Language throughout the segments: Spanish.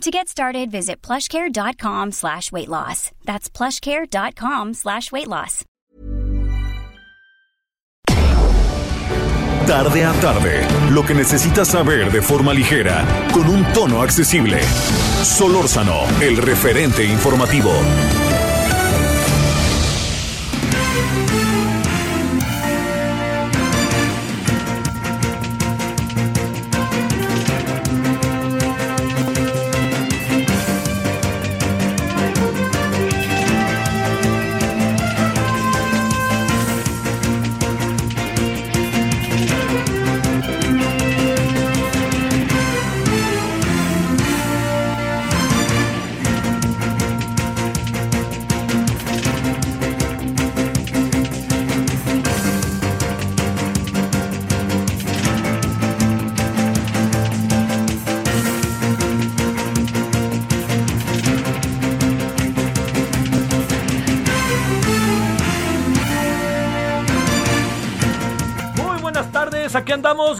To get started, visit plushcare.com slash weight loss. That's plushcare.com slash weight loss. Tarde a tarde, lo que necesitas saber de forma ligera, con un tono accesible. Solórzano, el referente informativo.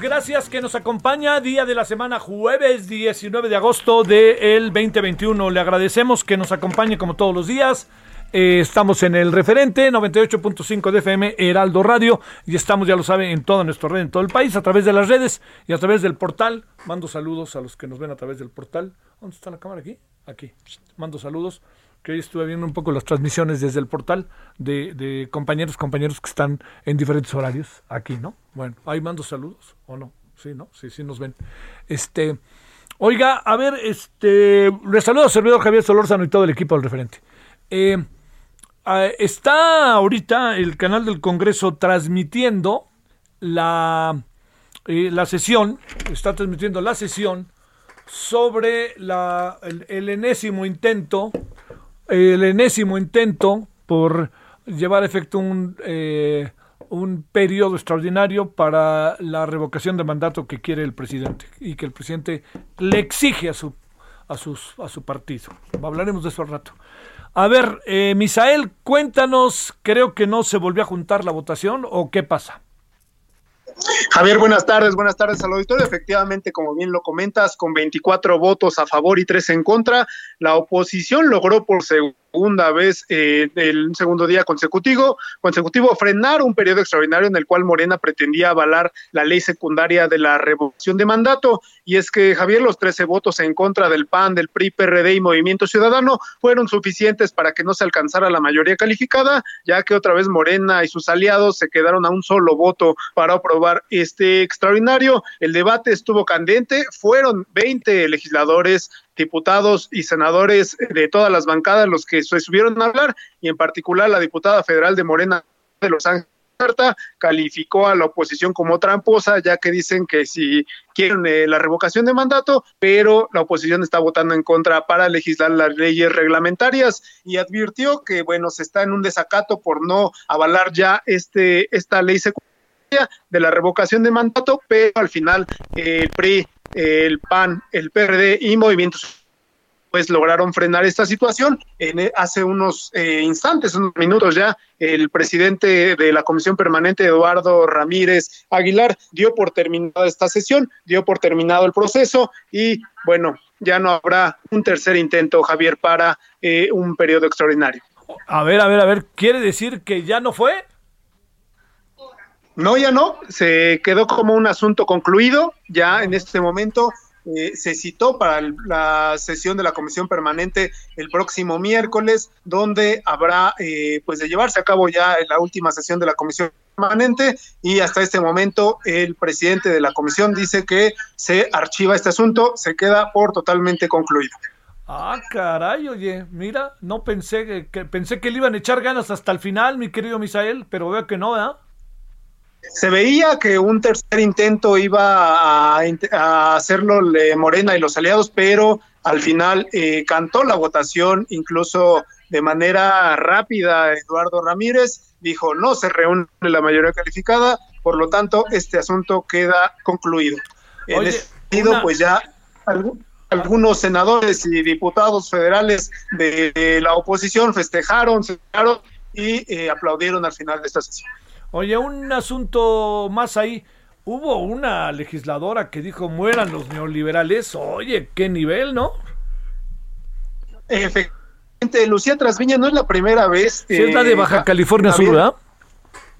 Gracias que nos acompaña, día de la semana jueves 19 de agosto del 2021. Le agradecemos que nos acompañe como todos los días. Eh, estamos en el referente 98.5 de FM Heraldo Radio y estamos, ya lo saben, en toda nuestra red, en todo el país, a través de las redes y a través del portal. Mando saludos a los que nos ven a través del portal. ¿Dónde está la cámara aquí? Aquí. Mando saludos que hoy estuve viendo un poco las transmisiones desde el portal de, compañeros, compañeros que están en diferentes horarios aquí, ¿no? Bueno, ahí mando saludos, ¿o no? Sí, ¿no? Sí, sí nos ven. Este, oiga, a ver, este, les saludo a servidor Javier Solórzano y todo el equipo del referente. Eh, ah, está ahorita el canal del Congreso transmitiendo la, eh, la sesión, está transmitiendo la sesión sobre la, el enésimo intento el enésimo intento por llevar a efecto un, eh, un periodo extraordinario para la revocación de mandato que quiere el presidente y que el presidente le exige a su, a sus, a su partido. Hablaremos de eso al rato. A ver, eh, Misael, cuéntanos, creo que no se volvió a juntar la votación o qué pasa. Javier, buenas tardes, buenas tardes al auditorio. Efectivamente, como bien lo comentas, con 24 votos a favor y 3 en contra, la oposición logró por segunda vez eh, el segundo día consecutivo, consecutivo frenar un periodo extraordinario en el cual Morena pretendía avalar la ley secundaria de la revocación de mandato. Y es que, Javier, los 13 votos en contra del PAN, del PRI, PRD y Movimiento Ciudadano fueron suficientes para que no se alcanzara la mayoría calificada, ya que otra vez Morena y sus aliados se quedaron a un solo voto para aprobar este extraordinario. El debate estuvo candente, fueron 20 legisladores diputados y senadores de todas las bancadas los que se subieron a hablar y en particular la diputada federal de Morena de Los Ángeles calificó a la oposición como tramposa, ya que dicen que si quieren eh, la revocación de mandato, pero la oposición está votando en contra para legislar las leyes reglamentarias y advirtió que, bueno, se está en un desacato por no avalar ya este esta ley secundaria de la revocación de mandato, pero al final el PRI el PAN, el PRD y Movimientos pues lograron frenar esta situación. En, hace unos eh, instantes, unos minutos ya, el presidente de la Comisión Permanente, Eduardo Ramírez Aguilar, dio por terminada esta sesión, dio por terminado el proceso y bueno, ya no habrá un tercer intento, Javier, para eh, un periodo extraordinario. A ver, a ver, a ver, ¿quiere decir que ya no fue? No, ya no, se quedó como un asunto concluido, ya en este momento eh, se citó para la sesión de la comisión permanente el próximo miércoles, donde habrá, eh, pues de llevarse a cabo ya la última sesión de la comisión permanente y hasta este momento el presidente de la comisión dice que se archiva este asunto, se queda por totalmente concluido. Ah, caray, oye, mira, no pensé que, pensé que le iban a echar ganas hasta el final, mi querido Misael, pero veo que no, ¿verdad? Se veía que un tercer intento iba a, a hacerlo Morena y los aliados, pero al final eh, cantó la votación incluso de manera rápida Eduardo Ramírez dijo no se reúne la mayoría calificada, por lo tanto este asunto queda concluido. En ese sentido, pues ya algunos senadores y diputados federales de, la oposición festejaron, y eh, aplaudieron al final de esta sesión. Oye, un asunto más ahí. Hubo una legisladora que dijo mueran los neoliberales. Oye, qué nivel, ¿no? Efectivamente, Lucía Trasviña no es la primera vez. Sí, es la de Baja California Sur, ¿verdad?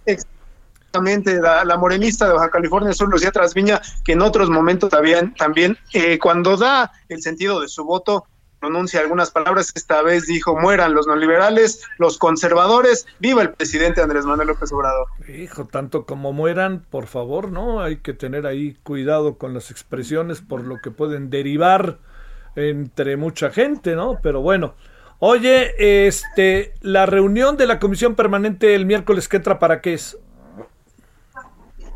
Exactamente, la, morenista de Baja California Sur, Lucía Trasviña, que en otros momentos también, también eh, cuando da el sentido de su voto, pronuncia algunas palabras, esta vez dijo mueran los neoliberales, los conservadores, viva el presidente Andrés Manuel López Obrador. Hijo, tanto como mueran, por favor, ¿no? Hay que tener ahí cuidado con las expresiones por lo que pueden derivar entre mucha gente, ¿no? Pero bueno. Oye, este, la reunión de la comisión permanente el miércoles que entra, ¿para qué es?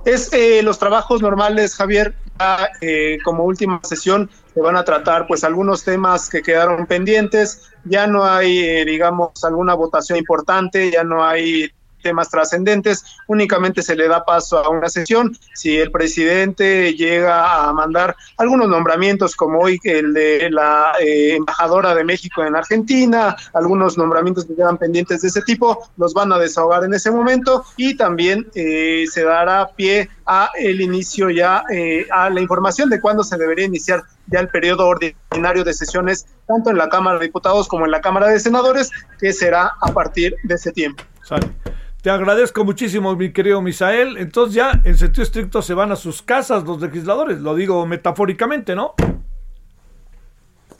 Es eh, los trabajos normales, Javier. Eh, como última sesión se van a tratar pues algunos temas que quedaron pendientes. Ya no hay, eh, digamos, alguna votación importante, ya no hay temas trascendentes, únicamente se le da paso a una sesión. Si el presidente llega a mandar algunos nombramientos, como hoy el de la eh, embajadora de México en Argentina, algunos nombramientos que quedan pendientes de ese tipo, los van a desahogar en ese momento y también eh, se dará pie a el inicio ya, eh, a la información de cuándo se debería iniciar ya el periodo ordinario de sesiones, tanto en la Cámara de Diputados como en la Cámara de Senadores, que será a partir de ese tiempo. Te agradezco muchísimo, mi querido Misael. Entonces ya, en sentido estricto, se van a sus casas los legisladores, lo digo metafóricamente, ¿no?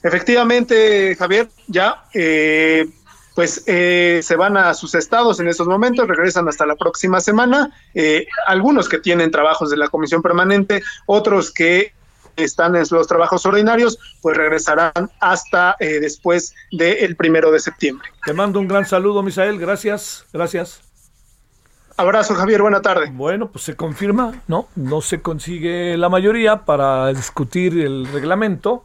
Efectivamente, Javier, ya, eh, pues eh, se van a sus estados en estos momentos, regresan hasta la próxima semana. Eh, algunos que tienen trabajos de la comisión permanente, otros que están en los trabajos ordinarios, pues regresarán hasta después del primero de septiembre. Te mando un gran saludo, Misael. Gracias, gracias. Abrazo, Javier. Buena tarde. Bueno, pues se confirma, ¿no? No se consigue la mayoría para discutir el reglamento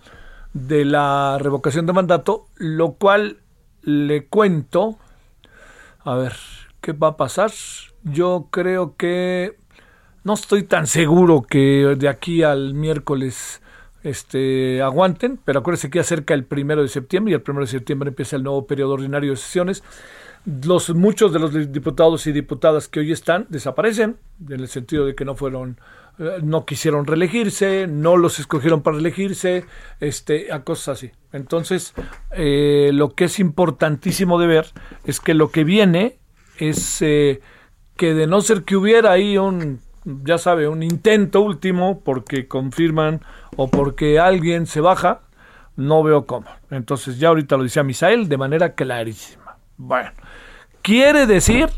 de la revocación de mandato, lo cual le cuento. A ver, ¿qué va a pasar? Yo creo que no estoy tan seguro que de aquí al miércoles este, aguanten, pero acuérdense que ya cerca el primero de septiembre y el primero de septiembre empieza el nuevo periodo ordinario de sesiones los muchos de los diputados y diputadas que hoy están desaparecen en el sentido de que no fueron eh, no quisieron reelegirse no los escogieron para reelegirse este a cosas así. Entonces eh, lo que es importantísimo de ver es que lo que viene es eh, que de no ser que hubiera ahí un ya sabe un intento último porque confirman o porque alguien se baja no veo cómo. Entonces ya ahorita lo decía Misael de manera clarísima bueno Quiere decir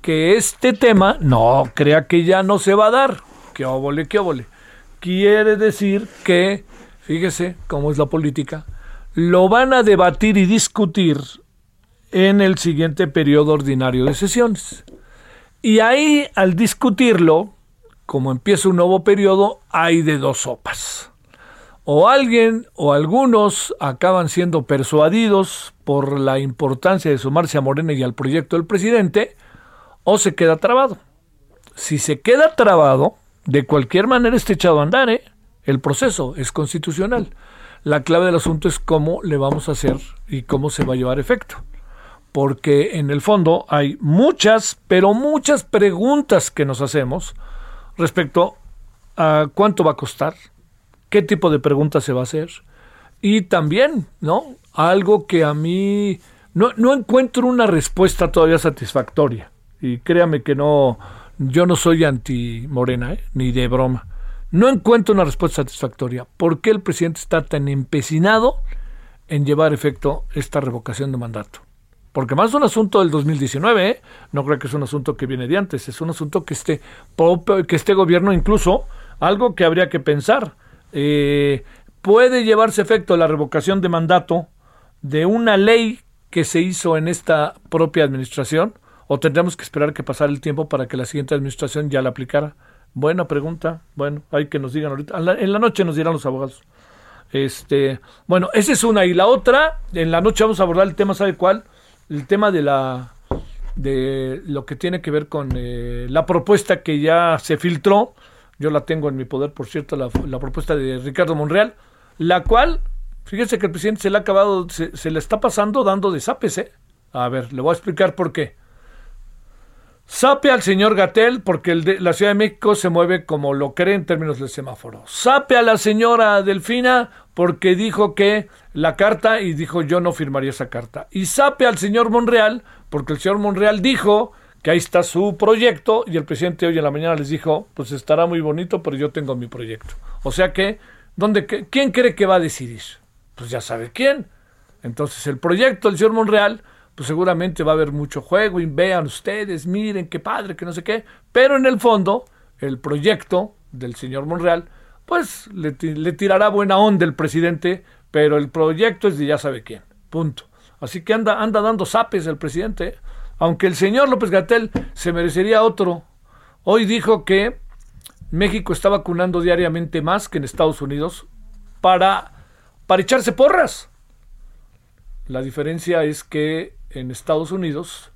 que este tema no crea que ya no se va a dar. Que óvole, que óvole. Quiere decir que, fíjese cómo es la política, lo van a debatir y discutir en el siguiente periodo ordinario de sesiones. Y ahí, al discutirlo, como empieza un nuevo periodo, hay de dos sopas o alguien o algunos acaban siendo persuadidos por la importancia de sumarse a Morena y al proyecto del presidente, o se queda trabado. Si se queda trabado, de cualquier manera está echado a andar, ¿eh? el proceso es constitucional. La clave del asunto es cómo le vamos a hacer y cómo se va a llevar efecto. Porque en el fondo hay muchas, pero muchas preguntas que nos hacemos respecto a cuánto va a costar, qué tipo de preguntas se va a hacer. Y también, ¿no? Algo que a mí no, no encuentro una respuesta todavía satisfactoria. Y créame que no, yo no soy anti Morena, ¿eh? ni de broma. No encuentro una respuesta satisfactoria. ¿Por qué el presidente está tan empecinado en llevar efecto esta revocación de mandato? Porque más es un asunto del 2019, ¿eh? no creo que es un asunto que viene de antes, es un asunto que este, que este gobierno incluso, algo que habría que pensar, eh, puede llevarse efecto la revocación de mandato de una ley que se hizo en esta propia administración o tendremos que esperar que pasara el tiempo para que la siguiente administración ya la aplicara? Buena pregunta. Bueno, hay que nos digan ahorita. En la noche nos dirán los abogados. Este, bueno, esa es una y la otra, en la noche vamos a abordar el tema, ¿sabe cuál? El tema de la de lo que tiene que ver con eh, la propuesta que ya se filtró. Yo la tengo en mi poder, por cierto, la, propuesta de Ricardo Monreal, la cual, fíjense que el presidente se le ha acabado, se, le está pasando dando de zapes, ¿eh? A ver, le voy a explicar por qué. Sape al señor Gatel porque la Ciudad de México se mueve como lo cree en términos del semáforo. Sape a la señora Delfina porque dijo que la carta y dijo yo no firmaría esa carta. Y sape al señor Monreal porque el señor Monreal dijo que ahí está su proyecto y el presidente hoy en la mañana les dijo pues estará muy bonito pero yo tengo mi proyecto. O sea que, ¿dónde, ¿quién cree que va a decidir? Pues ya sabe quién. Entonces el proyecto del señor Monreal pues seguramente va a haber mucho juego y vean ustedes, miren qué padre, que no sé qué, pero en el fondo el proyecto del señor Monreal, pues le, tirará buena onda el presidente, pero el proyecto es de ya sabe quién, punto. Así que anda, anda dando zapes el presidente, ¿eh? Aunque el señor López Gatel se merecería otro. Hoy dijo que México está vacunando diariamente más que en Estados Unidos para, para echarse porras. La diferencia es que en Estados Unidos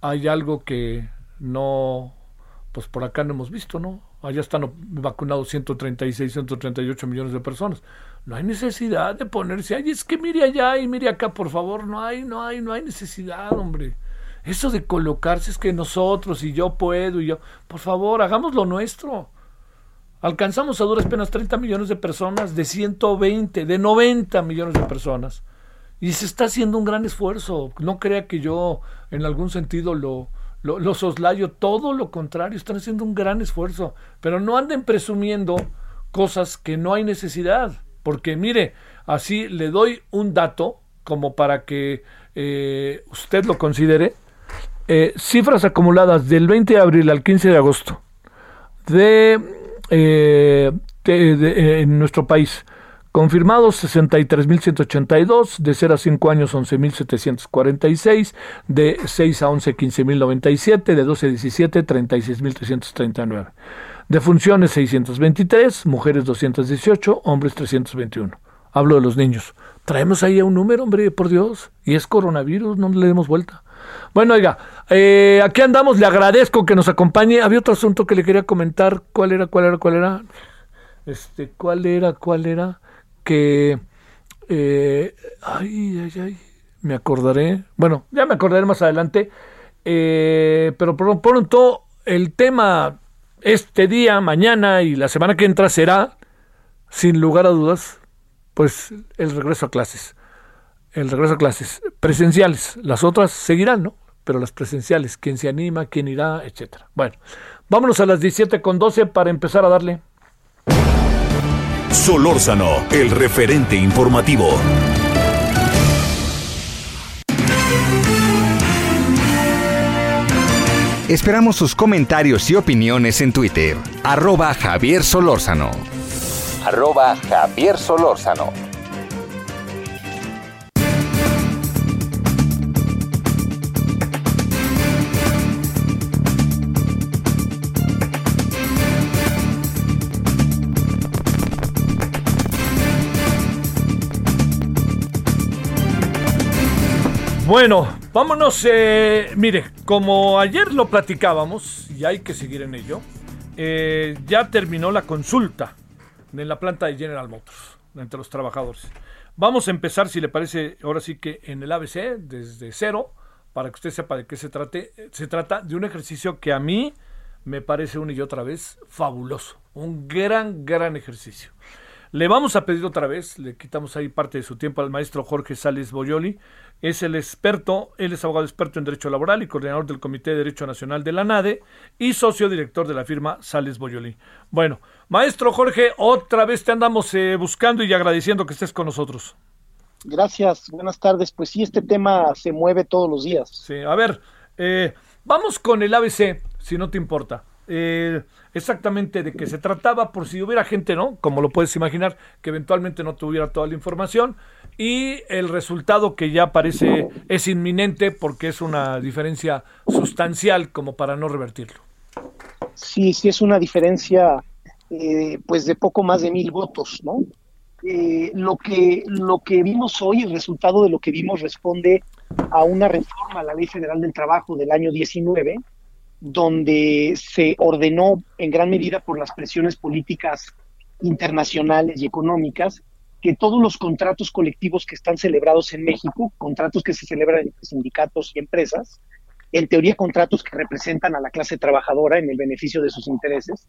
hay algo que no, pues por acá no hemos visto, ¿no? Allá están vacunados 136, 138 millones de personas. No hay necesidad de ponerse, ay, es que mire allá y mire acá, por favor, no hay, no hay, no hay necesidad, hombre. Eso de colocarse es que nosotros y yo puedo y yo, por favor, hagamos lo nuestro. Alcanzamos a duras penas 30 millones de personas, de 120, de 90 millones de personas. Y se está haciendo un gran esfuerzo. No crea que yo en algún sentido lo, lo, soslayo. Todo lo contrario, están haciendo un gran esfuerzo. Pero no anden presumiendo cosas que no hay necesidad. Porque mire, así le doy un dato como para que eh, usted lo considere. Eh, cifras acumuladas del 20 de abril al 15 de agosto de, eh, en nuestro país Confirmados 63.182, de 0 a 5 años 11.746, de 6 a 11 15.097, de 12 a 17 36.339. De funciones 623, mujeres 218, hombres 321. Hablo de los niños. Traemos ahí a un número, hombre, por Dios. Y es coronavirus, no le demos vuelta. Bueno, oiga, eh, aquí andamos, le agradezco que nos acompañe. Había otro asunto que le quería comentar. ¿Cuál era, cuál era, cuál era? Este, ¿cuál era, cuál era? que... Eh, ay, ay, ay, me acordaré. Bueno, ya me acordaré más adelante. Eh, pero por pronto el tema este día, mañana y la semana que entra será, sin lugar a dudas, pues el regreso a clases. El regreso a clases presenciales. Las otras seguirán, ¿no? Pero las presenciales, quién se anima, quién irá, etcétera. Bueno, vámonos a las 17 con 12 para empezar a darle. Solórzano, el referente informativo. Esperamos sus comentarios y opiniones en Twitter. Arroba Javier Solórzano. Arroba Javier Solórzano. Bueno, vámonos. Eh, mire, como ayer lo platicábamos, y hay que seguir en ello, eh, ya terminó la consulta en la planta de General Motors entre los trabajadores. Vamos a empezar, si le parece, ahora sí que en el ABC, desde cero, para que usted sepa de qué se trate. Se trata de un ejercicio que a mí me parece una y otra vez fabuloso. Un gran, gran ejercicio. Le vamos a pedir otra vez, le quitamos ahí parte de su tiempo al maestro Jorge Sales Boyoli, es el experto, él es abogado experto en Derecho Laboral y coordinador del Comité de Derecho Nacional de la NADE y socio director de la firma Sales Boyoli. Bueno, maestro Jorge, otra vez te andamos eh, buscando y agradeciendo que estés con nosotros. Gracias, buenas tardes. Pues sí, este tema se mueve todos los días. Sí, a ver, eh, vamos con el ABC, si no te importa. Eh, exactamente de qué se trataba, por si hubiera gente, ¿no? Como lo puedes imaginar, que eventualmente no tuviera toda la información. Y el resultado que ya parece es inminente porque es una diferencia sustancial como para no revertirlo. Sí, sí es una diferencia eh, pues de poco más de mil votos, ¿no? Eh, lo, que, lo que vimos hoy, el resultado de lo que vimos responde a una reforma a la Ley Federal del Trabajo del año 19, donde se ordenó en gran medida por las presiones políticas internacionales y económicas que todos los contratos colectivos que están celebrados en México, contratos que se celebran entre sindicatos y empresas, en teoría contratos que representan a la clase trabajadora en el beneficio de sus intereses,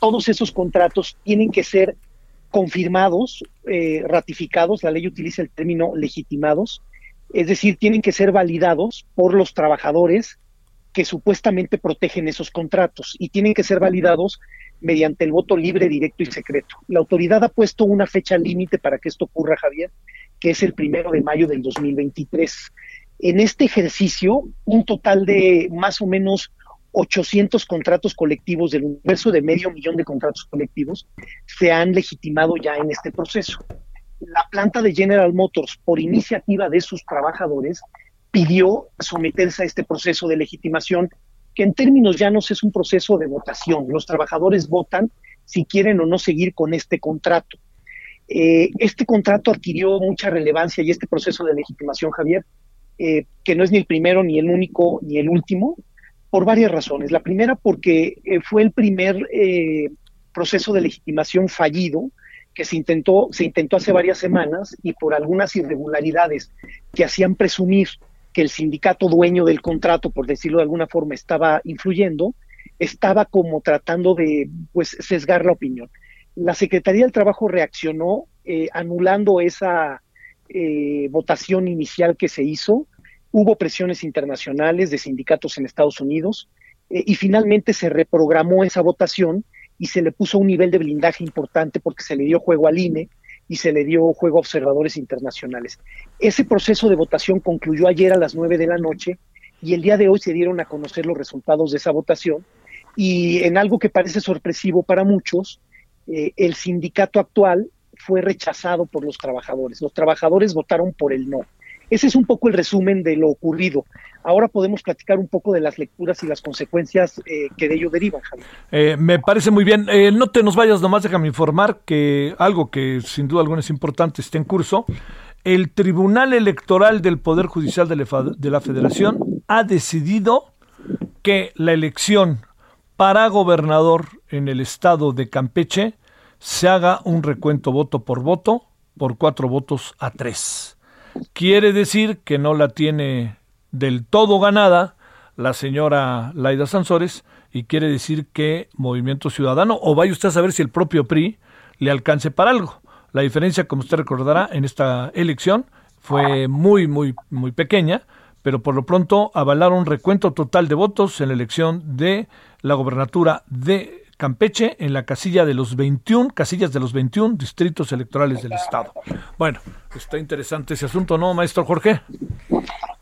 todos esos contratos tienen que ser confirmados, eh, ratificados, la ley utiliza el término legitimados, es decir, tienen que ser validados por los trabajadores que supuestamente protegen esos contratos y tienen que ser validados mediante el voto libre, directo y secreto. La autoridad ha puesto una fecha límite para que esto ocurra, Javier, que es el primero de mayo del 2023. En este ejercicio, un total de más o menos 800 contratos colectivos del universo de medio millón de contratos colectivos se han legitimado ya en este proceso. La planta de General Motors, por iniciativa de sus trabajadores, pidió someterse a este proceso de legitimación, que en términos llanos es un proceso de votación. Los trabajadores votan si quieren o no seguir con este contrato. Eh, este contrato adquirió mucha relevancia y este proceso de legitimación, Javier, eh, que no es ni el primero, ni el único, ni el último, por varias razones. La primera porque eh, fue el primer proceso de legitimación fallido que se intentó, se intentó hace varias semanas y por algunas irregularidades que hacían presumir que el sindicato dueño del contrato, por decirlo de alguna forma, estaba influyendo, estaba como tratando de pues sesgar la opinión. La Secretaría del Trabajo reaccionó eh, anulando esa votación inicial que se hizo Hubo presiones internacionales de sindicatos en Estados Unidos eh, y finalmente se reprogramó esa votación y se le puso un nivel de blindaje importante porque se le dio juego al INE y se le dio juego a observadores internacionales. Ese proceso de votación concluyó ayer a las nueve de la noche y el día de hoy se dieron a conocer los resultados de esa votación y en algo que parece sorpresivo para muchos, eh, el sindicato actual fue rechazado por los trabajadores. Los trabajadores votaron por el no. Ese es un poco el resumen de lo ocurrido. Ahora podemos platicar un poco de las lecturas y las consecuencias eh, que de ello derivan, Javier. Eh, me parece muy bien. Eh, no te nos vayas, nomás déjame informar que algo que sin duda alguna es importante está en curso. El Tribunal Electoral del Poder Judicial de la Federación ha decidido que la elección para gobernador en el estado de Campeche se haga un recuento voto por voto por cuatro votos a tres. Quiere decir que no la tiene del todo ganada la señora Laida Sansores y quiere decir que Movimiento Ciudadano, o vaya usted a saber si el propio PRI le alcance para algo. La diferencia, como usted recordará, en esta elección fue muy, muy, muy pequeña, pero por lo pronto avalaron recuento total de votos en la elección de la gobernatura de Campeche en la casilla de los 21, casillas de los 21 distritos electorales del Estado. Bueno, está interesante ese asunto, ¿no, maestro Jorge?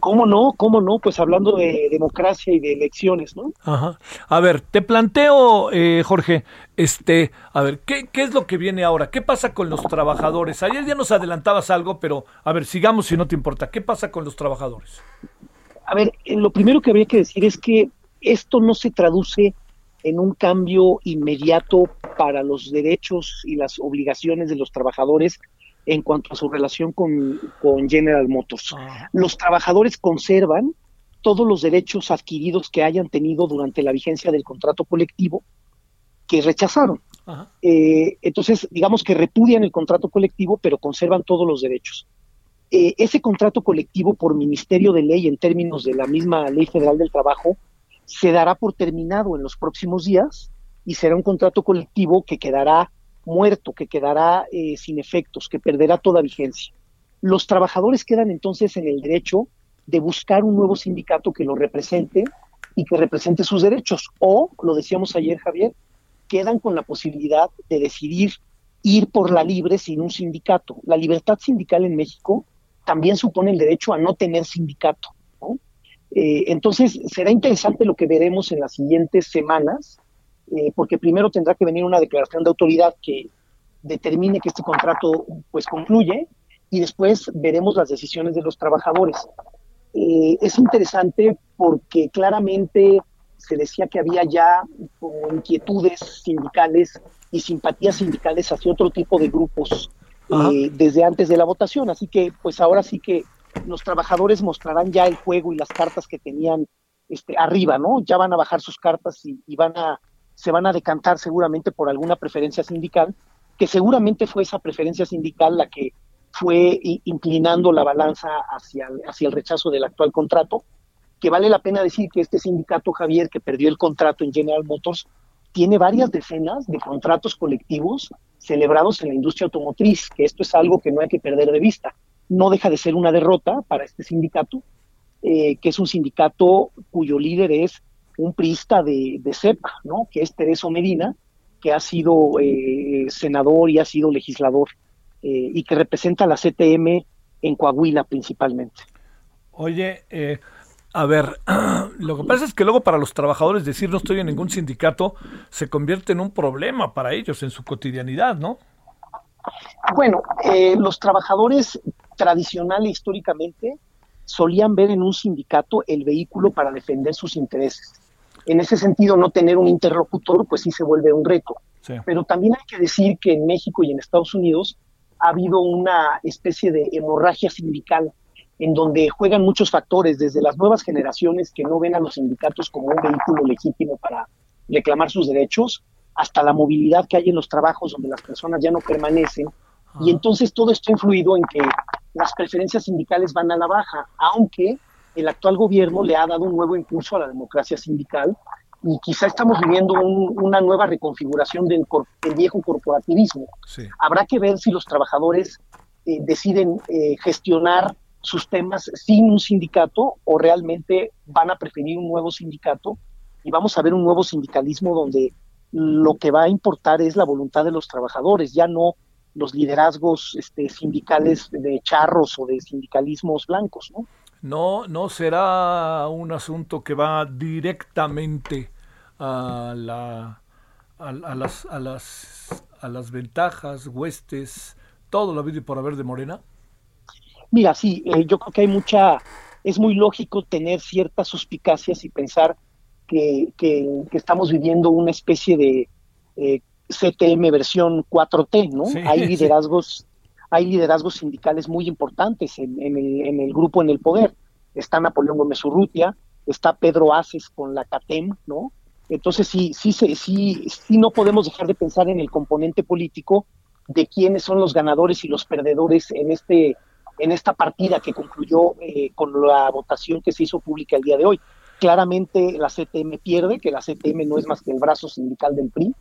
¿Cómo no? ¿Cómo no? Pues hablando de democracia y de elecciones, ¿no? Ajá. A ver, te planteo, eh, Jorge, este, a ver, ¿qué, ¿qué es lo que viene ahora? ¿Qué pasa con los trabajadores? Ayer ya nos adelantabas algo, pero a ver, sigamos si no te importa. ¿Qué pasa con los trabajadores? A ver, eh, lo primero que habría que decir es que esto no se traduce en un cambio inmediato para los derechos y las obligaciones de los trabajadores en cuanto a su relación con, General Motors. Ah. Los trabajadores conservan todos los derechos adquiridos que hayan tenido durante la vigencia del contrato colectivo que rechazaron. Eh, entonces, digamos que repudian el contrato colectivo, pero conservan todos los derechos. Eh, ese contrato colectivo por ministerio de ley en términos de la misma ley federal del trabajo se dará por terminado en los próximos días y será un contrato colectivo que quedará muerto, que quedará eh, sin efectos, que perderá toda vigencia. Los trabajadores quedan entonces en el derecho de buscar un nuevo sindicato que lo represente y que represente sus derechos. O, lo decíamos ayer, Javier, quedan con la posibilidad de decidir ir por la libre sin un sindicato. La libertad sindical en México también supone el derecho a no tener sindicato. Eh, entonces, será interesante lo que veremos en las siguientes semanas, eh, porque primero tendrá que venir una declaración de autoridad que determine que este contrato pues concluye y después veremos las decisiones de los trabajadores. Eh, es interesante porque claramente se decía que había ya inquietudes sindicales y simpatías sindicales hacia otro tipo de grupos desde antes de la votación, así que pues ahora sí que los trabajadores mostrarán ya el juego y las cartas que tenían este, arriba, ¿no? Ya van a bajar sus cartas y, van a, se van a decantar seguramente por alguna preferencia sindical, que seguramente fue esa preferencia sindical la que fue inclinando la balanza hacia, hacia el rechazo del actual contrato, que vale la pena decir que este sindicato, Javier, que perdió el contrato en General Motors, tiene varias decenas de contratos colectivos celebrados en la industria automotriz, que esto es algo que no hay que perder de vista. No deja de ser una derrota para este sindicato, eh, que es un sindicato cuyo líder es un priista de, de CEPA, ¿no? que es Tereso Medina, que ha sido eh, senador y ha sido legislador eh, y que representa a la CTM en Coahuila principalmente. Oye, eh, a ver, lo que pasa es que luego para los trabajadores decir no estoy en ningún sindicato se convierte en un problema para ellos en su cotidianidad, ¿no? Bueno, eh, los trabajadores tradicional e históricamente solían ver en un sindicato el vehículo para defender sus intereses. En ese sentido, no tener un interlocutor, pues sí se vuelve un reto. Pero también hay que decir que en México y en Estados Unidos ha habido una especie de hemorragia sindical en donde juegan muchos factores, desde las nuevas generaciones que no ven a los sindicatos como un vehículo legítimo para reclamar sus derechos, hasta la movilidad que hay en los trabajos donde las personas ya no permanecen. Y entonces todo esto ha influido en que las preferencias sindicales van a la baja, aunque el actual gobierno le ha dado un nuevo impulso a la democracia sindical y quizá estamos viviendo una nueva reconfiguración del, viejo corporativismo. Habrá que ver si los trabajadores eh, deciden eh, gestionar sus temas sin un sindicato o realmente van a preferir un nuevo sindicato y vamos a ver un nuevo sindicalismo donde lo que va a importar es la voluntad de los trabajadores, ya no los liderazgos este, sindicales de charros o de sindicalismos blancos, ¿no? no, no será un asunto que va directamente a, la, a, las, a, las, a las ventajas, huestes, todo lo habido por haber de Morena? Mira, sí, eh, yo creo que hay mucha, es muy lógico tener ciertas suspicacias y pensar que, que, estamos viviendo una especie de eh, CTM versión 4T, ¿no? hay liderazgos hay liderazgos sindicales muy importantes en, el, grupo en el poder. Está Napoleón Gómez Urrutia, está Pedro Aces con la CATEM, ¿no? Entonces sí, sí, sí, sí, sí no podemos dejar de pensar en el componente político de quiénes son los ganadores y los perdedores en este en esta partida que concluyó eh, con la votación que se hizo pública el día de hoy. Claramente la CTM pierde, que la CTM no es más que el brazo sindical del PRI,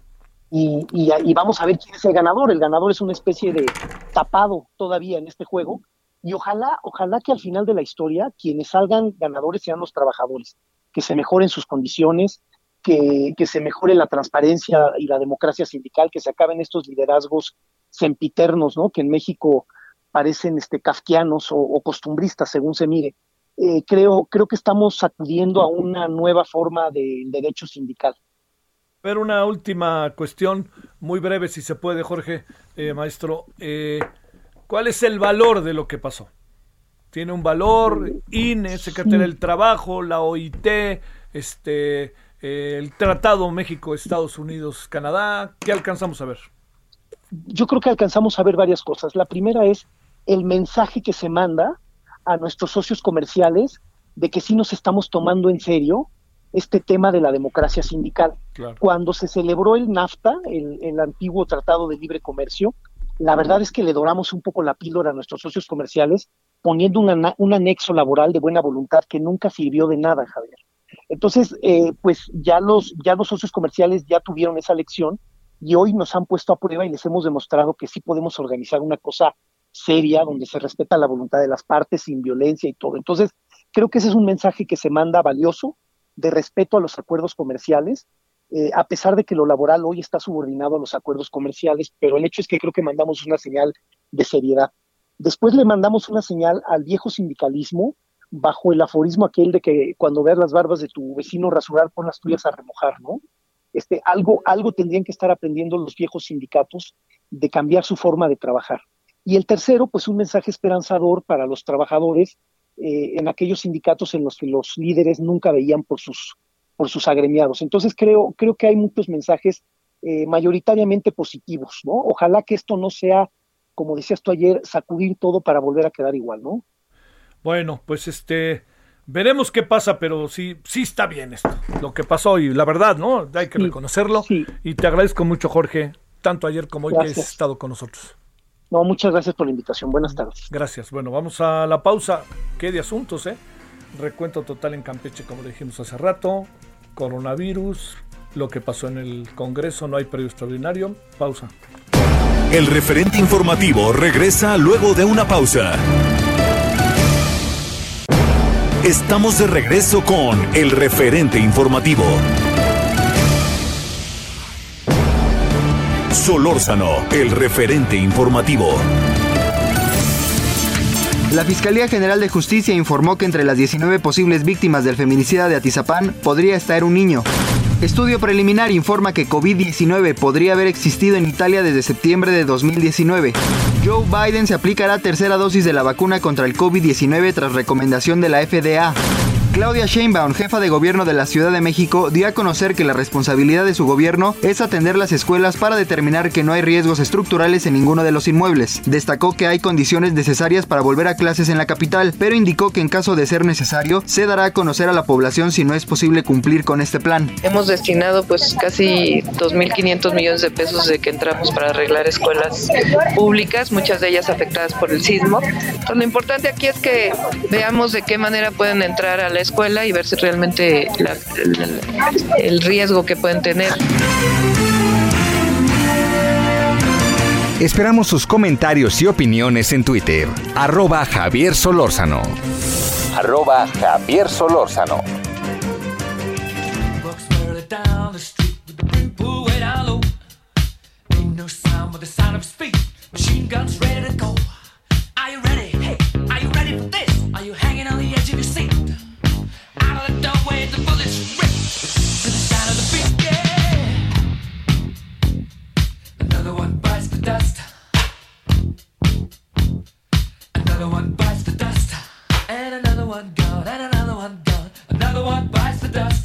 y, vamos a ver quién es el ganador. El ganador es una especie de tapado todavía en este juego y ojalá, ojalá que al final de la historia quienes salgan ganadores sean los trabajadores, que se mejoren sus condiciones, que, que se mejore la transparencia y la democracia sindical, que se acaben estos liderazgos sempiternos, ¿no? Que en México parecen este kafkianos o, costumbristas, según se mire. Eh, creo, creo que estamos sacudiendo a una nueva forma de derecho sindical. Pero una última cuestión, muy breve si se puede, Jorge, eh, maestro. Eh, ¿Cuál es el valor de lo que pasó? ¿Tiene un valor? INE, Secretaría del Trabajo, la OIT, este, eh, el Tratado México-Estados Unidos-Canadá. ¿Qué alcanzamos a ver? Yo creo que alcanzamos a ver varias cosas. La primera es el mensaje que se manda a nuestros socios comerciales de que sí nos estamos tomando en serio este tema de la democracia sindical. Cuando se celebró el NAFTA, el, antiguo Tratado de Libre Comercio, la verdad es que le doramos un poco la píldora a nuestros socios comerciales poniendo un anexo laboral de buena voluntad que nunca sirvió de nada, Javier. Entonces, eh, pues ya los, ya los socios comerciales ya tuvieron esa lección y hoy nos han puesto a prueba y les hemos demostrado que sí podemos organizar una cosa seria donde se respeta la voluntad de las partes sin violencia y todo. Entonces, creo que ese es un mensaje que se manda valioso de respeto a los acuerdos comerciales, eh, a pesar de que lo laboral hoy está subordinado a los acuerdos comerciales, pero el hecho es que creo que mandamos una señal de seriedad. Después le mandamos una señal al viejo sindicalismo bajo el aforismo aquel de que cuando veas las barbas de tu vecino rasurar, pon las tuyas a remojar, ¿no? Este, algo, algo tendrían que estar aprendiendo los viejos sindicatos de cambiar su forma de trabajar. Y el tercero, pues un mensaje esperanzador para los trabajadores eh, en aquellos sindicatos en los que los líderes nunca veían por sus, por sus agremiados. Entonces creo, creo que hay muchos mensajes eh, mayoritariamente positivos, ¿no? Ojalá que esto no sea, como decías tú ayer, sacudir todo para volver a quedar igual, ¿no? Bueno, pues este veremos qué pasa, pero sí, sí está bien esto, lo que pasó y la verdad, ¿no? Hay que reconocerlo. Y te agradezco mucho, Jorge, tanto ayer como hoy que has estado con nosotros. No, muchas gracias por la invitación. Buenas tardes. Gracias. Bueno, vamos a la pausa. ¿Qué de asuntos, eh? Recuento total en Campeche, como le dijimos hace rato. Coronavirus, lo que pasó en el Congreso, no hay periodo extraordinario. Pausa. El referente informativo regresa luego de una pausa. Estamos de regreso con el referente informativo. Solórzano, el referente informativo. La Fiscalía General de Justicia informó que entre las 19 posibles víctimas del feminicida de Atizapán podría estar un niño. Estudio preliminar informa que COVID-19 podría haber existido en Italia desde septiembre de 2019. Joe Biden se aplicará tercera dosis de la vacuna contra el COVID-19 tras recomendación de la FDA. Claudia Sheinbaum, jefa de gobierno de la Ciudad de México, dio a conocer que la responsabilidad de su gobierno es atender las escuelas para determinar que no hay riesgos estructurales en ninguno de los inmuebles. Destacó que hay condiciones necesarias para volver a clases en la capital, pero indicó que en caso de ser necesario, se dará a conocer a la población si no es posible cumplir con este plan. Hemos destinado pues casi 2.500 millones de pesos de que entramos para arreglar escuelas públicas, muchas de ellas afectadas por el sismo. lo importante aquí es que veamos de qué manera pueden entrar a la escuela y ver si realmente el, riesgo que pueden tener. Esperamos sus comentarios y opiniones en Twitter. Arroba Javier Solórzano. Arroba Javier Solórzano.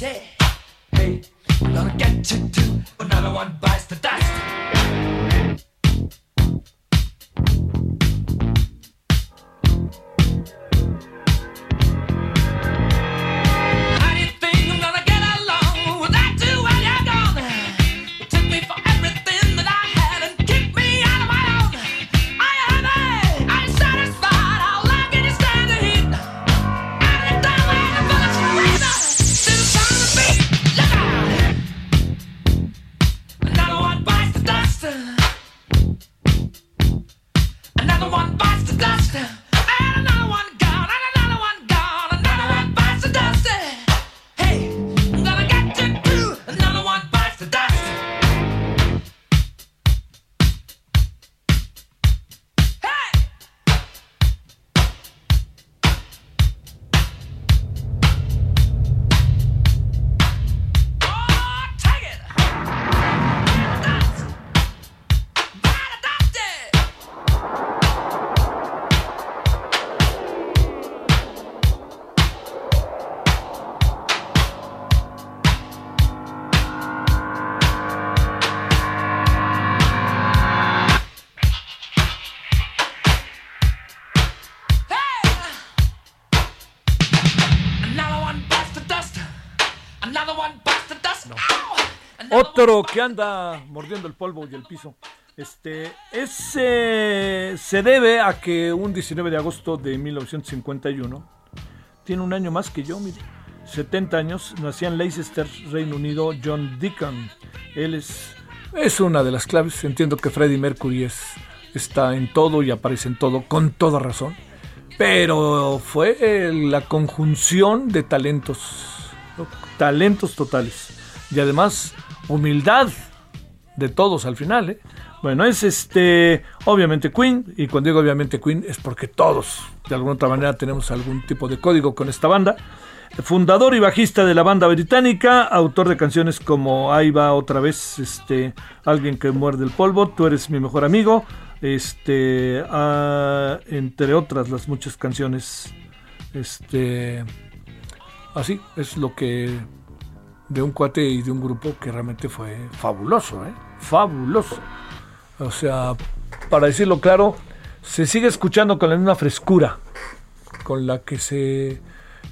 Hey. Que anda mordiendo el polvo y el piso. Este, ese se debe a que un 19 de agosto de 1951 tiene un año más que yo, mire. 70 años, nacía en Leicester, Reino Unido, John Deacon. Él es, es una de las claves. Entiendo que Freddie Mercury es, está en todo y aparece en todo, con toda razón. Pero fue la conjunción de talentos, talentos totales. Y además humildad de todos al final. ¿eh? Bueno, es este, obviamente Queen, y cuando digo obviamente Queen es porque todos, de alguna otra manera, tenemos algún tipo de código con esta banda. Fundador y bajista de la banda británica, autor de canciones como Ahí va otra vez, este, Alguien que muerde el polvo, Tú eres mi mejor amigo, este, ah, entre otras las muchas canciones, este, así es lo que de un cuate y de un grupo que realmente fue fabuloso, ¿eh? Fabuloso. O sea, para decirlo claro, se sigue escuchando con la misma frescura con la que se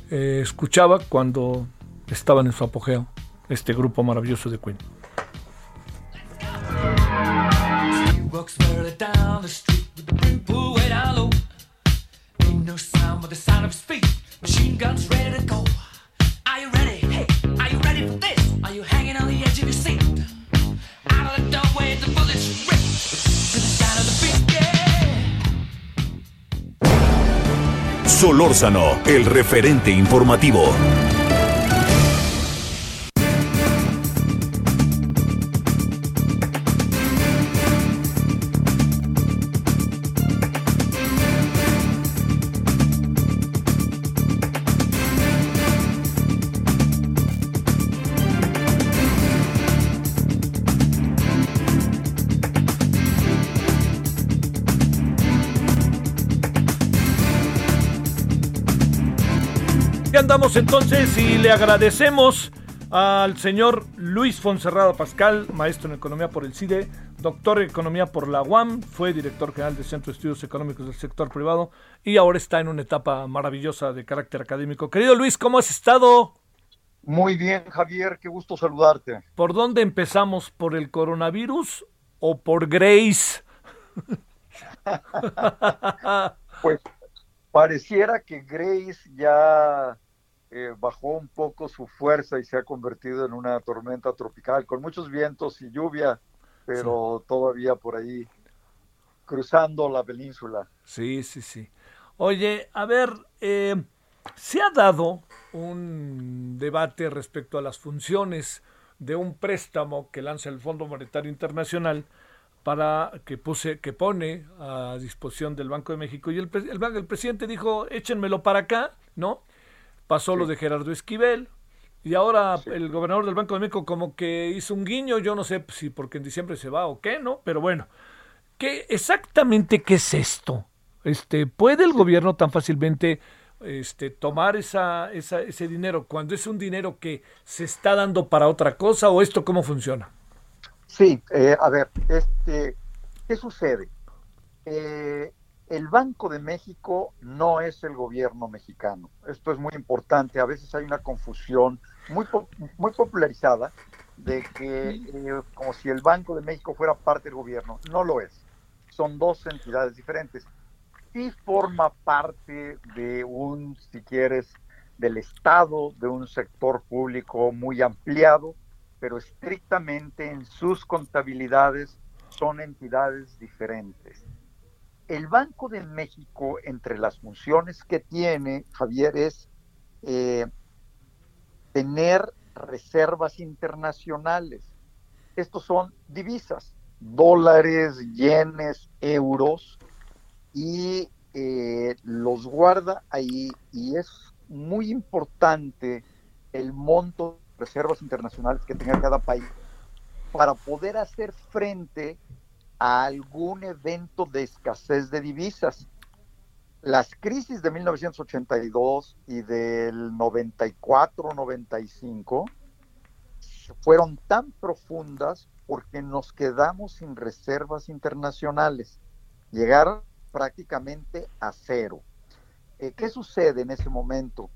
eh, escuchaba cuando estaban en su apogeo este grupo maravilloso de Queen. Solórzano, el referente informativo. Entonces y le agradecemos al señor Luis Fonserrado Pascal, maestro en Economía por el CIDE, doctor en Economía por la UAM, fue director general del Centro de Estudios Económicos del Sector Privado y ahora está en una etapa maravillosa de carácter académico. Querido Luis, ¿cómo has estado? Muy bien, Javier, qué gusto saludarte. ¿Por dónde empezamos? ¿Por el coronavirus o por Grace? pues pareciera que Grace ya eh, bajó un poco su fuerza y se ha convertido en una tormenta tropical con muchos vientos y lluvia, pero todavía por ahí cruzando la península. Sí, sí, sí. Oye, a ver, eh, se ha dado un debate respecto a las funciones de un préstamo que lanza el Fondo Monetario Internacional para que puse que pone a disposición del Banco de México y el, el, el presidente dijo échenmelo para acá, ¿no? Pasó lo de Gerardo Esquivel, y ahora el gobernador del Banco de México como que hizo un guiño, yo no sé si porque en diciembre se va o qué, ¿no? Pero bueno, ¿qué exactamente qué es esto? Este, ¿puede el gobierno tan fácilmente este, tomar esa, esa, ese dinero cuando es un dinero que se está dando para otra cosa o esto cómo funciona? Sí, eh, a ver, este, ¿qué sucede? Eh, el Banco de México no es el gobierno mexicano. Esto es muy importante. A veces hay una confusión muy, muy popularizada de que eh, como si el Banco de México fuera parte del gobierno. No lo es. Son dos entidades diferentes. Sí forma parte de un, si quieres, del Estado, de un sector público muy ampliado, pero estrictamente en sus contabilidades son entidades diferentes el Banco de México, entre las funciones que tiene, Javier, es eh, tener reservas internacionales. Estos son divisas, dólares, yenes, euros, y eh, los guarda ahí y es muy importante el monto de reservas internacionales que tenga cada país para poder hacer frente a algún evento de escasez de divisas. Las crisis de 1982 y del 94-95 fueron tan profundas porque nos quedamos sin reservas internacionales. Llegaron prácticamente a cero. Eh, ¿Qué sucede en ese momento?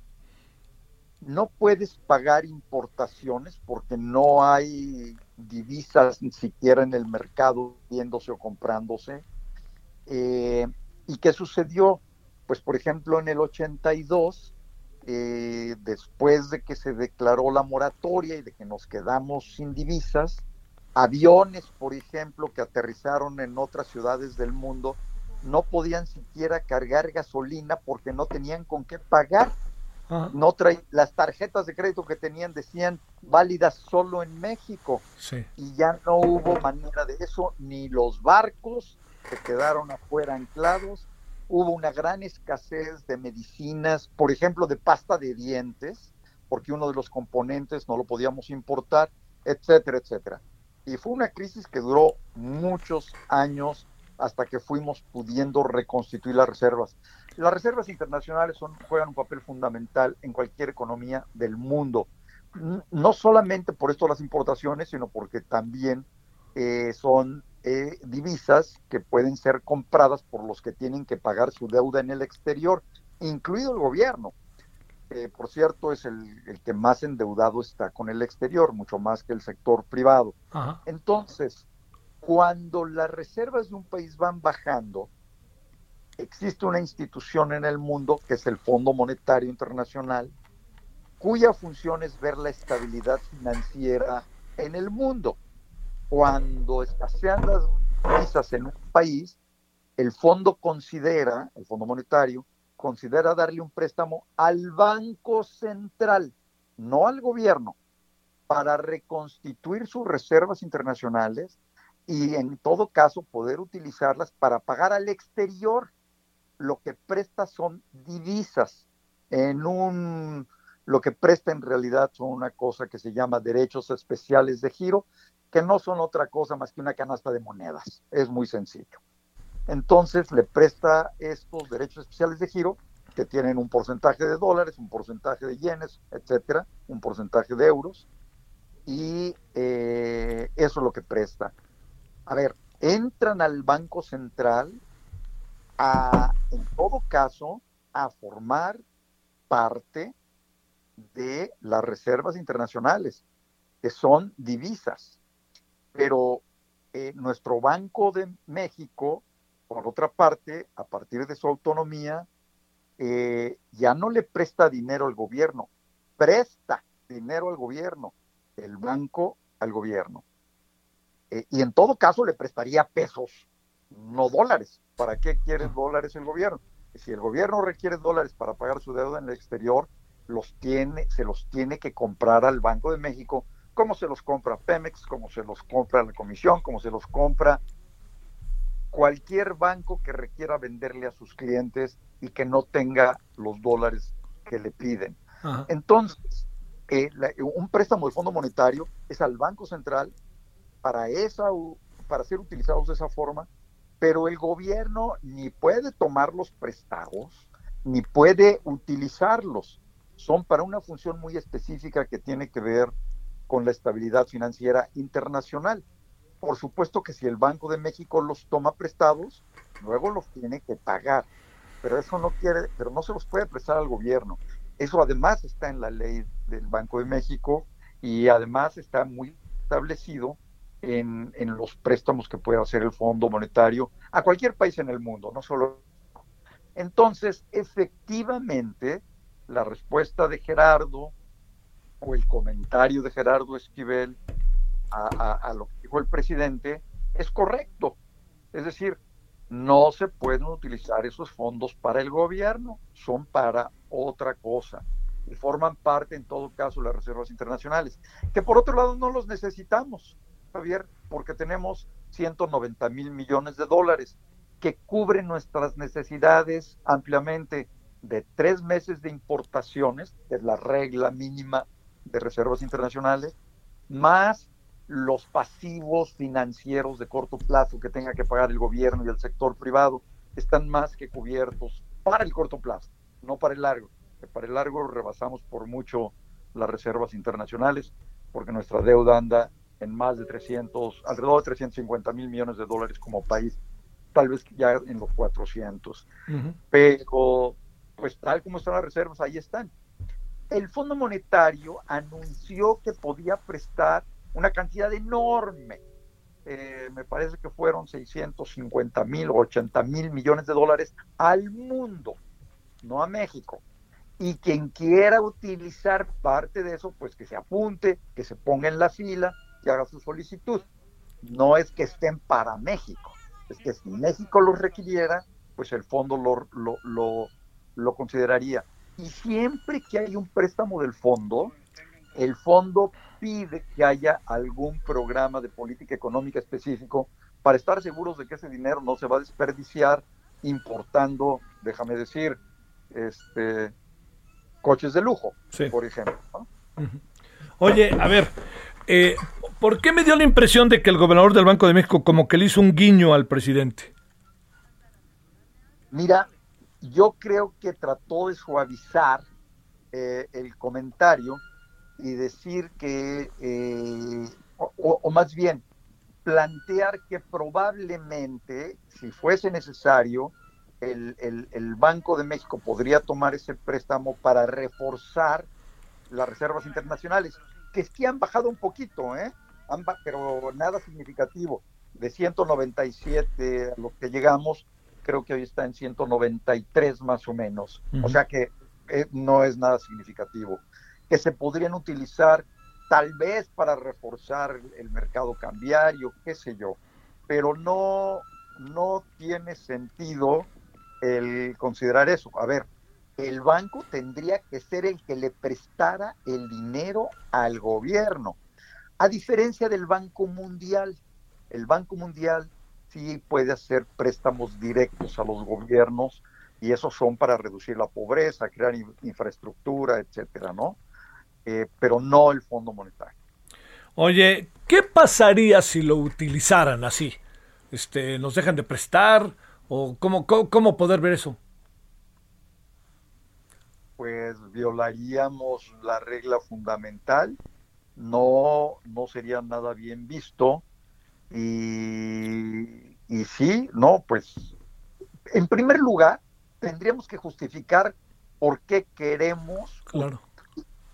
No puedes pagar importaciones porque no hay divisas ni siquiera en el mercado viéndose o comprándose. Eh, ¿Y qué sucedió? Pues por ejemplo en el 82, eh, después de que se declaró la moratoria y de que nos quedamos sin divisas, aviones, por ejemplo, que aterrizaron en otras ciudades del mundo, no podían siquiera cargar gasolina porque no tenían con qué pagar no trae, las tarjetas de crédito que tenían decían válidas solo en México. Y ya no hubo manera de eso, ni los barcos se quedaron afuera anclados. Hubo una gran escasez de medicinas, por ejemplo, de pasta de dientes, porque uno de los componentes no lo podíamos importar, etcétera, etcétera. Y fue una crisis que duró muchos años hasta que fuimos pudiendo reconstituir las reservas. Las reservas internacionales son, juegan un papel fundamental en cualquier economía del mundo, no solamente por esto las importaciones, sino porque también eh, son eh, divisas que pueden ser compradas por los que tienen que pagar su deuda en el exterior. incluido el gobierno. por cierto, es el, el, que más endeudado está con el exterior, mucho más que el sector privado. Entonces, cuando las reservas de un país van bajando, existe una institución en el mundo que es el Fondo Monetario Internacional, cuya función es ver la estabilidad financiera en el mundo. Cuando escasean las divisas en un país, el fondo considera, el Fondo Monetario, considera darle un préstamo al Banco Central, no al gobierno, para reconstituir sus reservas internacionales y en todo caso poder utilizarlas para pagar al exterior. Lo que presta son divisas en un lo que presta en realidad son una cosa que se llama derechos especiales de giro, que no son otra cosa más que una canasta de monedas. Es muy sencillo. Entonces le presta estos derechos especiales de giro que tienen un porcentaje de dólares, un porcentaje de yenes, etcétera, un porcentaje de euros, y eh, eso es lo que presta. A ver, entran al Banco Central a, en todo caso, a formar parte de las reservas internacionales, que son divisas. Pero eh, nuestro Banco de México, por otra parte, a partir de su autonomía, eh, ya no le presta dinero al gobierno, presta dinero al gobierno, el banco al gobierno. Eh, y en todo caso le prestaría pesos, no dólares. ¿Para qué quiere dólares el gobierno? Si el gobierno requiere dólares para pagar su deuda en el exterior, los tiene, se los tiene que comprar al Banco de México, como se los compra Pemex, como se los compra la Comisión, como se los compra cualquier banco que requiera venderle a sus clientes y que no tenga los dólares que le piden. Entonces, eh, un préstamo del Fondo Monetario es al Banco Central para, esa, para ser utilizados de esa forma, pero el gobierno ni puede tomar los prestados, ni puede utilizarlos son para una función muy específica que tiene que ver con la estabilidad financiera internacional. Por supuesto que si el Banco de México los toma prestados, luego los tiene que pagar, pero eso no quiere, pero no se los puede prestar al gobierno. Eso además está en la ley del Banco de México y además está muy establecido en, los préstamos que puede hacer el Fondo Monetario a cualquier país en el mundo, no solo. Entonces, efectivamente, la respuesta de Gerardo o el comentario de Gerardo Esquivel a, lo que dijo el presidente es correcto. Es decir, no se pueden utilizar esos fondos para el gobierno, son para otra cosa y forman parte en todo caso las reservas internacionales, que por otro lado no los necesitamos, Javier, porque tenemos 190 mil millones de dólares que cubren nuestras necesidades ampliamente de tres meses de importaciones, que es la regla mínima de reservas internacionales, más los pasivos financieros de corto plazo que tenga que pagar el gobierno y el sector privado, están más que cubiertos para el corto plazo, no para el largo. Para el largo rebasamos por mucho las reservas internacionales, porque nuestra deuda anda en más de 300, alrededor de 350 mil millones de dólares como país, tal vez ya en los 400. Pero pues tal como están las reservas, ahí están. El Fondo Monetario anunció que podía prestar una cantidad enorme, eh, me parece que fueron 650 mil o 80 mil millones de dólares al mundo, no a México. Y quien quiera utilizar parte de eso, pues que se apunte, que se ponga en la fila, que haga su solicitud. No es que estén para México, es que si México los requiriera, pues el fondo lo, lo lo consideraría. Y siempre que hay un préstamo del fondo, el fondo pide que haya algún programa de política económica específico para estar seguros de que ese dinero no se va a desperdiciar importando, déjame decir, este coches de lujo, por ejemplo. Oye, a ver, eh, ¿por qué me dio la impresión de que el gobernador del Banco de México como que le hizo un guiño al presidente? Mira, yo creo que trató de suavizar eh, el comentario y decir que, eh, o, más bien, plantear que probablemente, si fuese necesario, el, el, Banco de México podría tomar ese préstamo para reforzar las reservas internacionales, que sí han bajado un poquito, ¿eh? pero nada significativo. De 197 a los que llegamos, creo que hoy está en 193 más o menos. O sea que eh, no es nada significativo. Que se podrían utilizar tal vez para reforzar el mercado cambiario, qué sé yo, pero no, no tiene sentido el considerar eso. A ver, el banco tendría que ser el que le prestara el dinero al gobierno, a diferencia del Banco Mundial. El Banco Mundial sí puede hacer préstamos directos a los gobiernos y esos son para reducir la pobreza, crear infraestructura, etcétera, ¿no? Eh, pero no el Fondo Monetario. Oye, ¿qué pasaría si lo utilizaran así? Este, ¿Nos dejan de prestar? ¿O cómo, cómo, poder ver eso? Pues violaríamos la regla fundamental, no, no sería nada bien visto y, y sí, no, pues en primer lugar tendríamos que justificar por qué queremos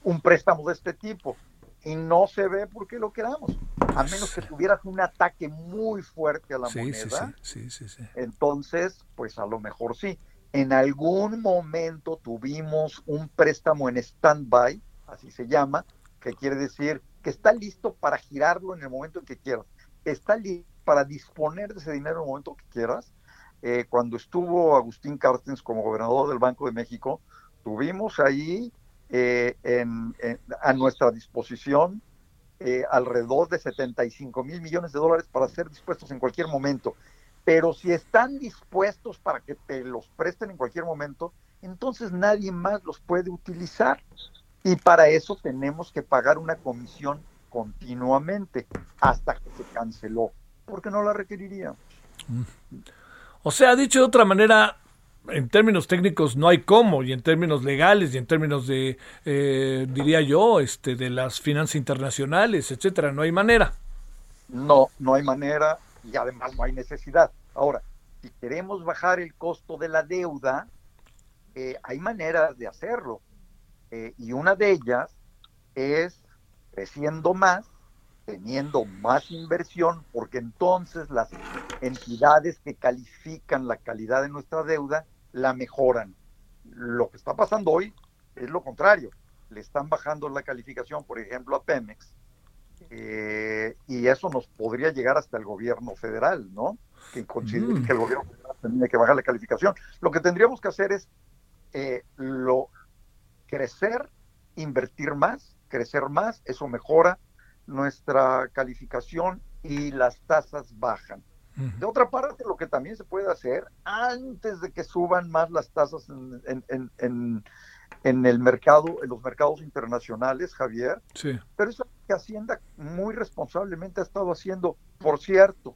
un préstamo de este tipo y no se ve por qué lo queramos. A menos que tuvieras un ataque muy fuerte a la moneda, sí, sí, sí, entonces, pues a lo mejor sí. En algún momento tuvimos un préstamo en stand-by, así se llama, que quiere decir que está listo para girarlo en el momento en que quieras. Está listo para disponer de ese dinero en el momento que quieras. Eh, cuando estuvo Agustín Carstens como gobernador del Banco de México, tuvimos ahí eh, a nuestra disposición eh, alrededor de 75 mil millones de dólares para ser dispuestos en cualquier momento. Pero si están dispuestos para que te los presten en cualquier momento, entonces nadie más los puede utilizar. Y para eso tenemos que pagar una comisión continuamente hasta que se canceló, porque no la requeriríamos. O sea, dicho de otra manera, en términos técnicos no hay cómo, y en términos legales, y en términos de, eh, diría yo, este, de las finanzas internacionales, etcétera, no hay manera. No, no hay manera y además no hay necesidad. Ahora, si queremos bajar el costo de la deuda, eh, hay maneras de hacerlo. Eh, y una de ellas es creciendo más teniendo más inversión, porque entonces las entidades que califican la calidad de nuestra deuda la mejoran. Lo que está pasando hoy es lo contrario. Le están bajando la calificación, por ejemplo, a Pemex, eh, y eso nos podría llegar hasta el gobierno federal, ¿no? Que considere mm. que el gobierno federal tiene que bajar la calificación. Lo que tendríamos que hacer es eh, lo, crecer, invertir más, crecer más, eso mejora nuestra calificación y las tasas bajan. De otra parte, lo que también se puede hacer antes de que suban más las tasas en, en, en, el mercado, en los mercados internacionales, Javier. Sí. Pero eso que Hacienda muy responsablemente ha estado haciendo, por cierto,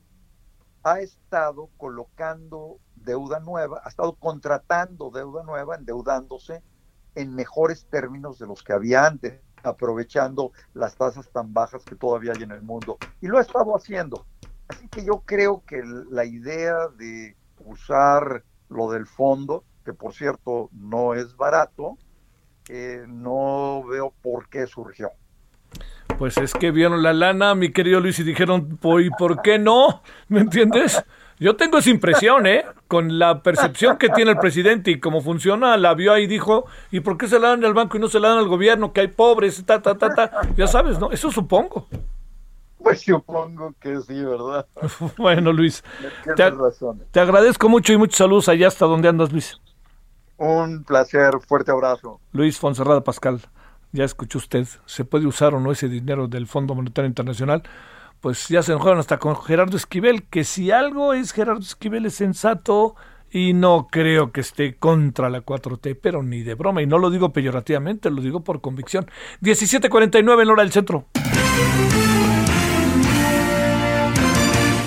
ha estado colocando deuda nueva, ha estado contratando deuda nueva, endeudándose en mejores términos de los que había antes aprovechando las tasas tan bajas que todavía hay en el mundo. Y lo ha estado haciendo. Así que yo creo que la idea de usar lo del fondo, que por cierto no es barato, eh, no veo por qué surgió. Pues es que vieron la lana, mi querido Luis, y dijeron, ¿y por qué no? ¿Me entiendes? Yo tengo esa impresión, ¿eh? Con la percepción que tiene el presidente y cómo funciona, la vio ahí y dijo, ¿y por qué se la dan al banco y no se la dan al gobierno? Que hay pobres, ta, ta, ta, ta. Ya sabes, ¿no? Eso supongo. Pues supongo que sí, ¿verdad? bueno, Luis, te, te, agradezco mucho y muchos saludos allá hasta donde andas, Luis. Un placer, fuerte abrazo. Luis Fonserrada Pascal, ya escuchó usted, ¿se puede usar o no ese dinero del Fondo Monetario Internacional? pues ya se enojaron hasta con Gerardo Esquivel, que si algo es Gerardo Esquivel es sensato y no creo que esté contra la 4T, pero ni de broma, y no lo digo peyorativamente, lo digo por convicción. 17:49 en hora del centro.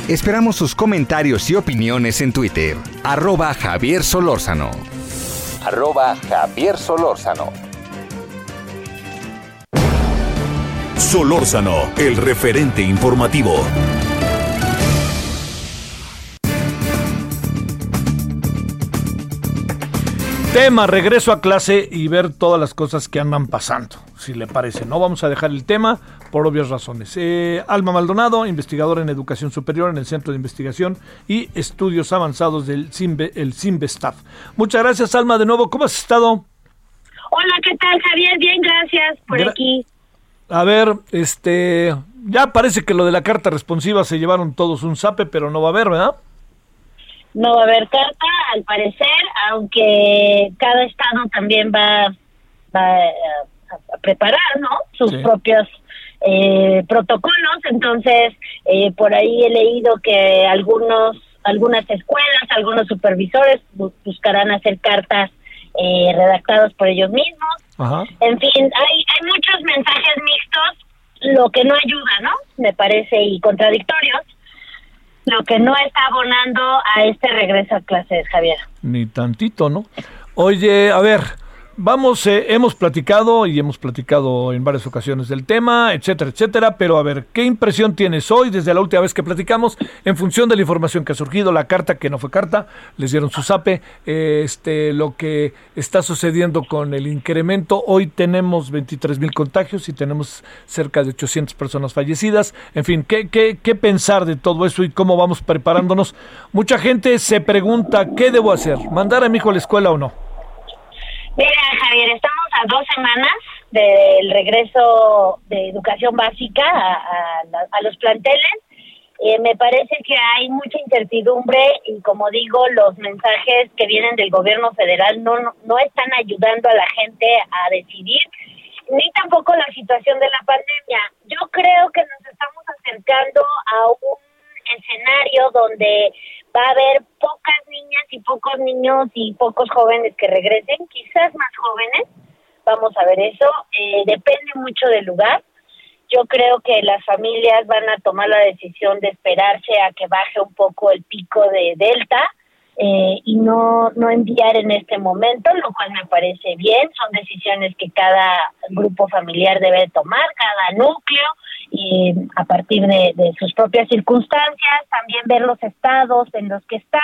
Esperamos sus comentarios y opiniones en Twitter. Arroba Javier Solórzano. Arroba Javier Solórzano. Solórzano, el referente informativo. Tema, regreso a clase y ver todas las cosas que andan pasando, si le parece. No vamos a dejar el tema por obvias razones. Eh, Alma Maldonado, investigadora en educación superior en el Centro de Investigación y Estudios Avanzados del CIMBE, el CIMBE Staff. Muchas gracias, Alma, de nuevo. ¿Cómo has estado? Hola, ¿qué tal, Javier? Bien, gracias por aquí. A ver, este, ya parece que lo de la carta responsiva se llevaron todos un zape, pero no va a haber, ¿verdad? No va a haber carta, al parecer, aunque cada estado también va, va a, preparar, ¿no? Sus propios eh, protocolos. Entonces, eh, por ahí he leído que algunos, algunas escuelas, algunos supervisores buscarán hacer cartas eh, redactadas por ellos mismos. En fin, hay, hay muchos mensajes mixtos, lo que no ayuda, ¿no? Me parece, y contradictorios lo que no está abonando a este regreso a clases, Javier. Ni tantito, ¿no? Oye, a ver, Vamos, eh, hemos platicado y hemos platicado en varias ocasiones del tema, etcétera, etcétera, pero a ver, ¿qué impresión tienes hoy desde la última vez que platicamos en función de la información que ha surgido, la carta que no fue carta, les dieron su zape, este, lo que está sucediendo con el incremento, hoy tenemos 23 mil contagios y tenemos cerca de 800 personas fallecidas, en fin, ¿qué, qué, ¿qué pensar de todo eso y cómo vamos preparándonos? Mucha gente se pregunta, ¿qué debo hacer? ¿Mandar a mi hijo a la escuela o no? Mira, Javier, estamos a dos semanas del regreso de educación básica a, los planteles. Eh, me parece que hay mucha incertidumbre y como digo, los mensajes que vienen del gobierno federal no, no están ayudando a la gente a decidir, ni tampoco la situación de la pandemia. Yo creo que nos estamos acercando a un escenario donde va a haber pocas niñas y pocos niños y pocos jóvenes que regresen, quizás más jóvenes, vamos a ver eso, eh, depende mucho del lugar. Yo creo que las familias van a tomar la decisión de esperarse a que baje un poco el pico de Delta eh, y no, no enviar en este momento, lo cual me parece bien. Son decisiones que cada grupo familiar debe tomar, cada núcleo y a partir de, sus propias circunstancias, también ver los estados en los que están.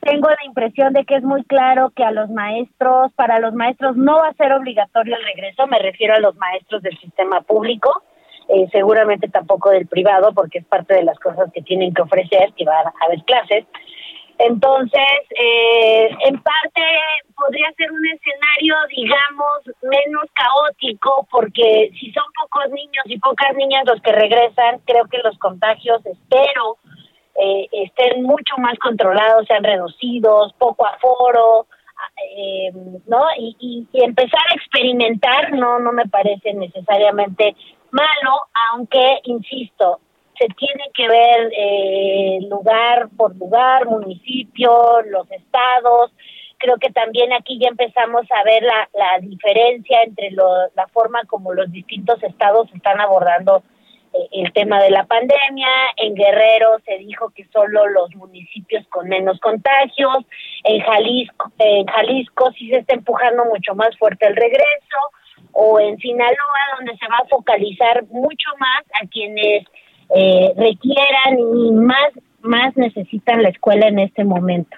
Tengo la impresión de que es muy claro que a los maestros, para los maestros no va a ser obligatorio el regreso, me refiero a los maestros del sistema público, eh, seguramente tampoco del privado, porque es parte de las cosas que tienen que ofrecer, que van a haber clases, entonces, eh, en parte podría ser un escenario, digamos, menos caótico, porque si son pocos niños y pocas niñas los que regresan, creo que los contagios, espero, eh, estén mucho más controlados, sean reducidos, poco aforo, eh, ¿no? Y, y, y, empezar a experimentar no, no me parece necesariamente malo, aunque, insisto, se tiene que ver eh, lugar por lugar, municipio, los estados. Creo que también aquí ya empezamos a ver la, la diferencia entre la forma como los distintos estados están abordando eh, el tema de la pandemia. En Guerrero se dijo que solo los municipios con menos contagios. En Jalisco, en Jalisco sí se está empujando mucho más fuerte el regreso. O en Sinaloa, donde se va a focalizar mucho más a quienes eh, requieran y más, más necesitan la escuela en este momento.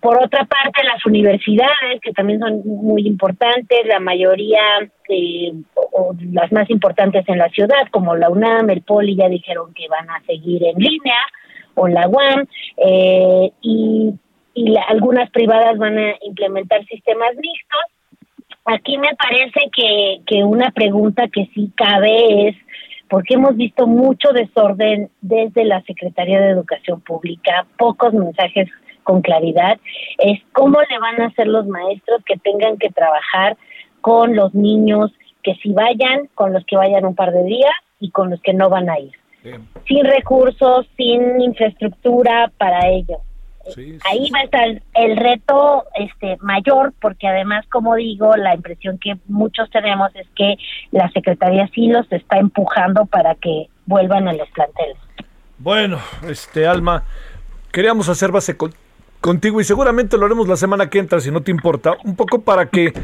Por otra parte, las universidades, que también son muy importantes, la mayoría, eh, o, las más importantes en la ciudad, como la UNAM, el POLI, ya dijeron que van a seguir en línea, o la UAM, eh, y, y algunas privadas van a implementar sistemas mixtos. Aquí me parece que, que una pregunta que sí cabe es porque hemos visto mucho desorden desde la Secretaría de Educación Pública, pocos mensajes con claridad, es cómo le van a hacer los maestros que tengan que trabajar con los niños que si vayan, con los que vayan un par de días y con los que no van a ir. Sin recursos, sin infraestructura para Ahí va a estar el reto este mayor porque además como digo la impresión que muchos tenemos es que la secretaría sí los está empujando para que vuelvan a los planteles. Bueno, este Alma, queríamos hacer base contigo y seguramente lo haremos la semana que entra si no te importa, un poco para que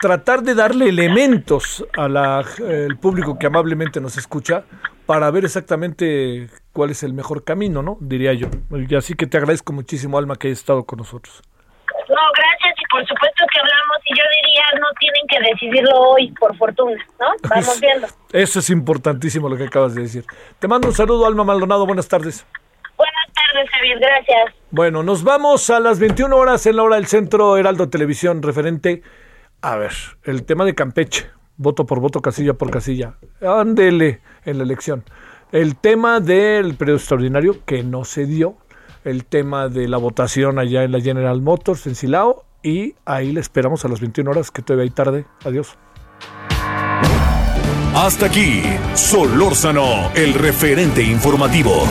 tratar de darle elementos al público que amablemente nos escucha para ver exactamente cuál es el mejor camino, ¿no? Diría yo. Y así que te agradezco muchísimo, Alma, que hayas estado con nosotros. No, gracias y por supuesto que hablamos y yo diría no tienen que decidirlo hoy, por fortuna, ¿no? Vamos viendo. Eso es importantísimo lo que acabas de decir. Te mando un saludo, Alma Maldonado. Buenas tardes. Buenas tardes, Javier. Gracias. Bueno, nos vamos a las 21 horas en la hora del Centro Heraldo Televisión referente, a ver, el tema de Campeche, voto por voto, casilla por casilla. Ándele en la elección. El tema del periodo extraordinario que no se dio, el tema de la votación allá en la General Motors en Silao y ahí le esperamos a las 21 horas que todavía hay tarde. Adiós. Hasta aquí, Solórzano, el referente informativo.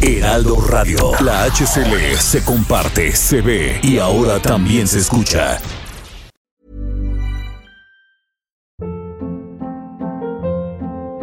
Heraldo Radio, la HCL se comparte, se ve y ahora también se escucha.